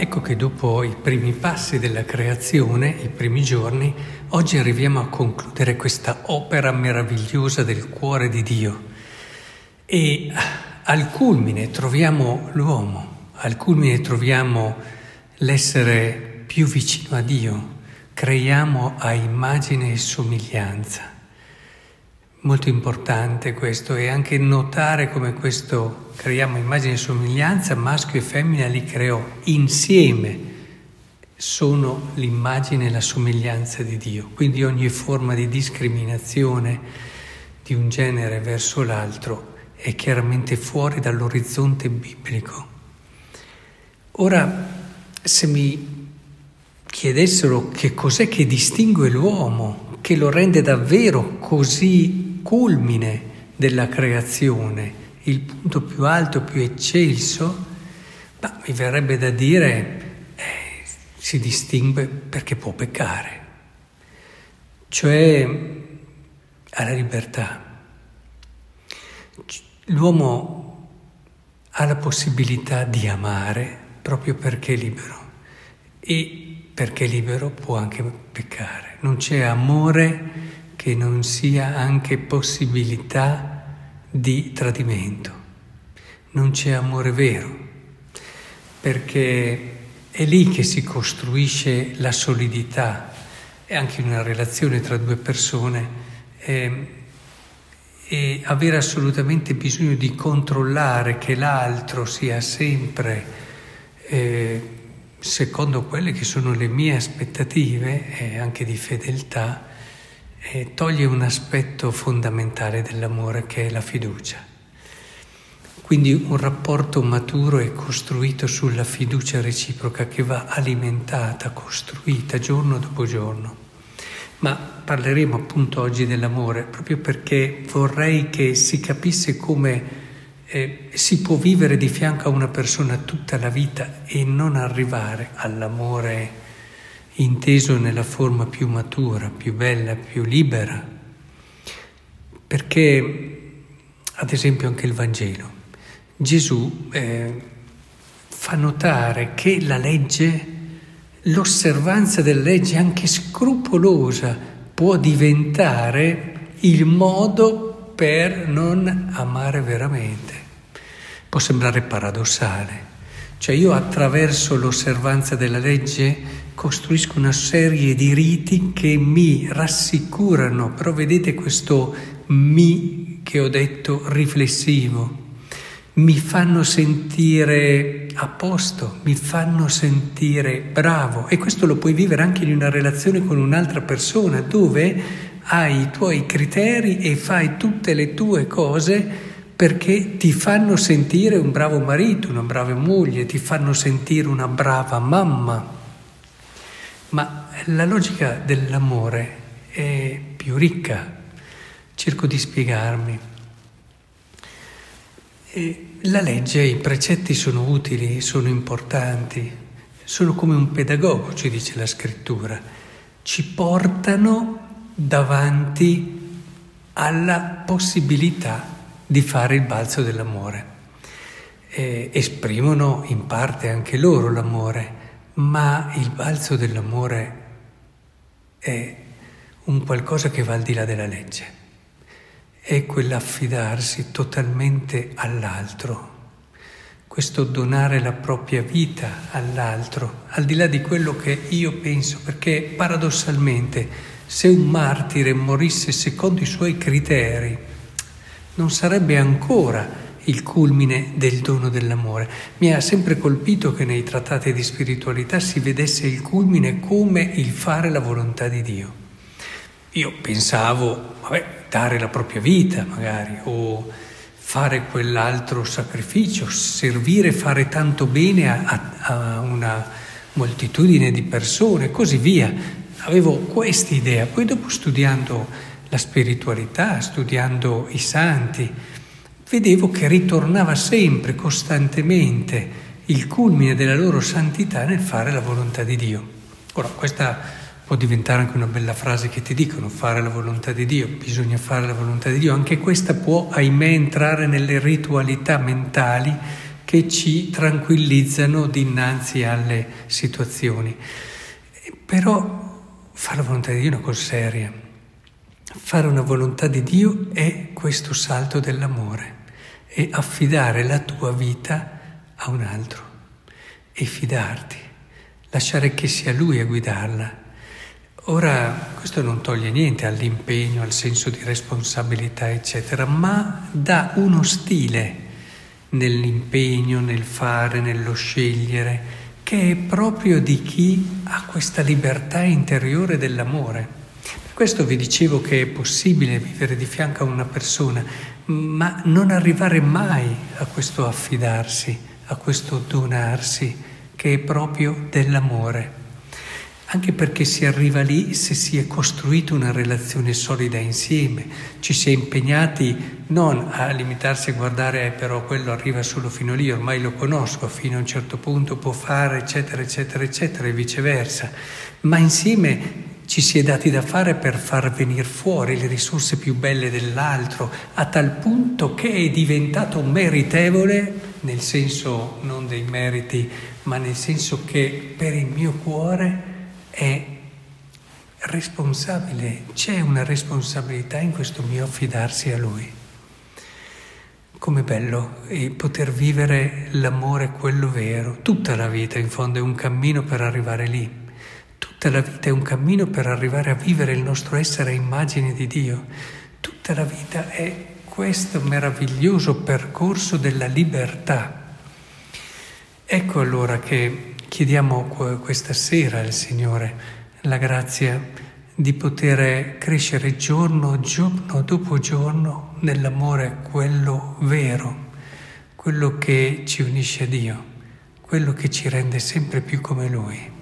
Ecco che dopo i primi passi della creazione, i primi giorni, oggi arriviamo a concludere questa opera meravigliosa del cuore di Dio. E al culmine troviamo l'uomo, al culmine troviamo l'essere più vicino a Dio, creiamo a immagine e somiglianza. Molto importante questo e anche notare come questo creiamo immagine e somiglianza, maschio e femmina li creò insieme, sono l'immagine e la somiglianza di Dio. Quindi ogni forma di discriminazione di un genere verso l'altro è chiaramente fuori dall'orizzonte biblico. Ora, se mi chiedessero che cos'è che distingue l'uomo, che lo rende davvero così culmine della creazione, il punto più alto, più eccelso, ma mi verrebbe da dire eh, si distingue perché può peccare, cioè ha la libertà. L'uomo ha la possibilità di amare proprio perché è libero e perché è libero può anche peccare. Non c'è amore che non sia anche possibilità di tradimento. Non c'è amore vero, perché è lì che si costruisce la solidità e anche una relazione tra due persone eh, e avere assolutamente bisogno di controllare che l'altro sia sempre eh, secondo quelle che sono le mie aspettative e anche di fedeltà e toglie un aspetto fondamentale dell'amore che è la fiducia. Quindi un rapporto maturo è costruito sulla fiducia reciproca che va alimentata, costruita giorno dopo giorno. Ma parleremo appunto oggi dell'amore proprio perché vorrei che si capisse come eh, si può vivere di fianco a una persona tutta la vita e non arrivare all'amore inteso nella forma più matura, più bella, più libera. Perché, ad esempio, anche il Vangelo, Gesù eh, fa notare che la legge, l'osservanza della legge anche scrupolosa, può diventare il modo per non amare veramente. Può sembrare paradossale. Cioè io attraverso l'osservanza della legge costruisco una serie di riti che mi rassicurano, però vedete questo mi che ho detto riflessivo, mi fanno sentire a posto, mi fanno sentire bravo. E questo lo puoi vivere anche in una relazione con un'altra persona dove hai i tuoi criteri e fai tutte le tue cose perché ti fanno sentire un bravo marito, una brava moglie, ti fanno sentire una brava mamma. Ma la logica dell'amore è più ricca, cerco di spiegarmi. E la legge, i precetti sono utili, sono importanti, sono come un pedagogo, ci dice la scrittura, ci portano davanti alla possibilità di fare il balzo dell'amore. E esprimono in parte anche loro l'amore, ma il balzo dell'amore è un qualcosa che va al di là della legge, è quell'affidarsi totalmente all'altro, questo donare la propria vita all'altro, al di là di quello che io penso, perché paradossalmente se un martire morisse secondo i suoi criteri, non sarebbe ancora il culmine del dono dell'amore. Mi ha sempre colpito che nei trattati di spiritualità si vedesse il culmine come il fare la volontà di Dio. Io pensavo, vabbè, dare la propria vita magari, o fare quell'altro sacrificio, servire, fare tanto bene a, a una moltitudine di persone, così via. Avevo questa idea, poi dopo studiando la spiritualità, studiando i santi, vedevo che ritornava sempre, costantemente, il culmine della loro santità nel fare la volontà di Dio. Ora, questa può diventare anche una bella frase che ti dicono, fare la volontà di Dio, bisogna fare la volontà di Dio, anche questa può, ahimè, entrare nelle ritualità mentali che ci tranquillizzano dinanzi alle situazioni. Però fare la volontà di Dio è una cosa seria. Fare una volontà di Dio è questo salto dell'amore e affidare la tua vita a un altro e fidarti, lasciare che sia Lui a guidarla. Ora, questo non toglie niente all'impegno, al senso di responsabilità, eccetera, ma dà uno stile nell'impegno, nel fare, nello scegliere, che è proprio di chi ha questa libertà interiore dell'amore. Per questo vi dicevo che è possibile vivere di fianco a una persona, ma non arrivare mai a questo affidarsi, a questo donarsi, che è proprio dell'amore. Anche perché si arriva lì se si è costruita una relazione solida insieme, ci si è impegnati non a limitarsi a guardare eh, però quello arriva solo fino lì, ormai lo conosco, fino a un certo punto può fare, eccetera, eccetera, eccetera, e viceversa, ma insieme ci si è dati da fare per far venire fuori le risorse più belle dell'altro, a tal punto che è diventato meritevole, nel senso non dei meriti, ma nel senso che per il mio cuore è responsabile, c'è una responsabilità in questo mio affidarsi a Lui. Com'è bello poter vivere l'amore, quello vero. Tutta la vita in fondo è un cammino per arrivare lì. Tutta la vita è un cammino per arrivare a vivere il nostro essere a immagine di Dio. Tutta la vita è questo meraviglioso percorso della libertà. Ecco allora che chiediamo questa sera al Signore la grazia di poter crescere giorno, giorno dopo giorno nell'amore quello vero, quello che ci unisce a Dio, quello che ci rende sempre più come Lui.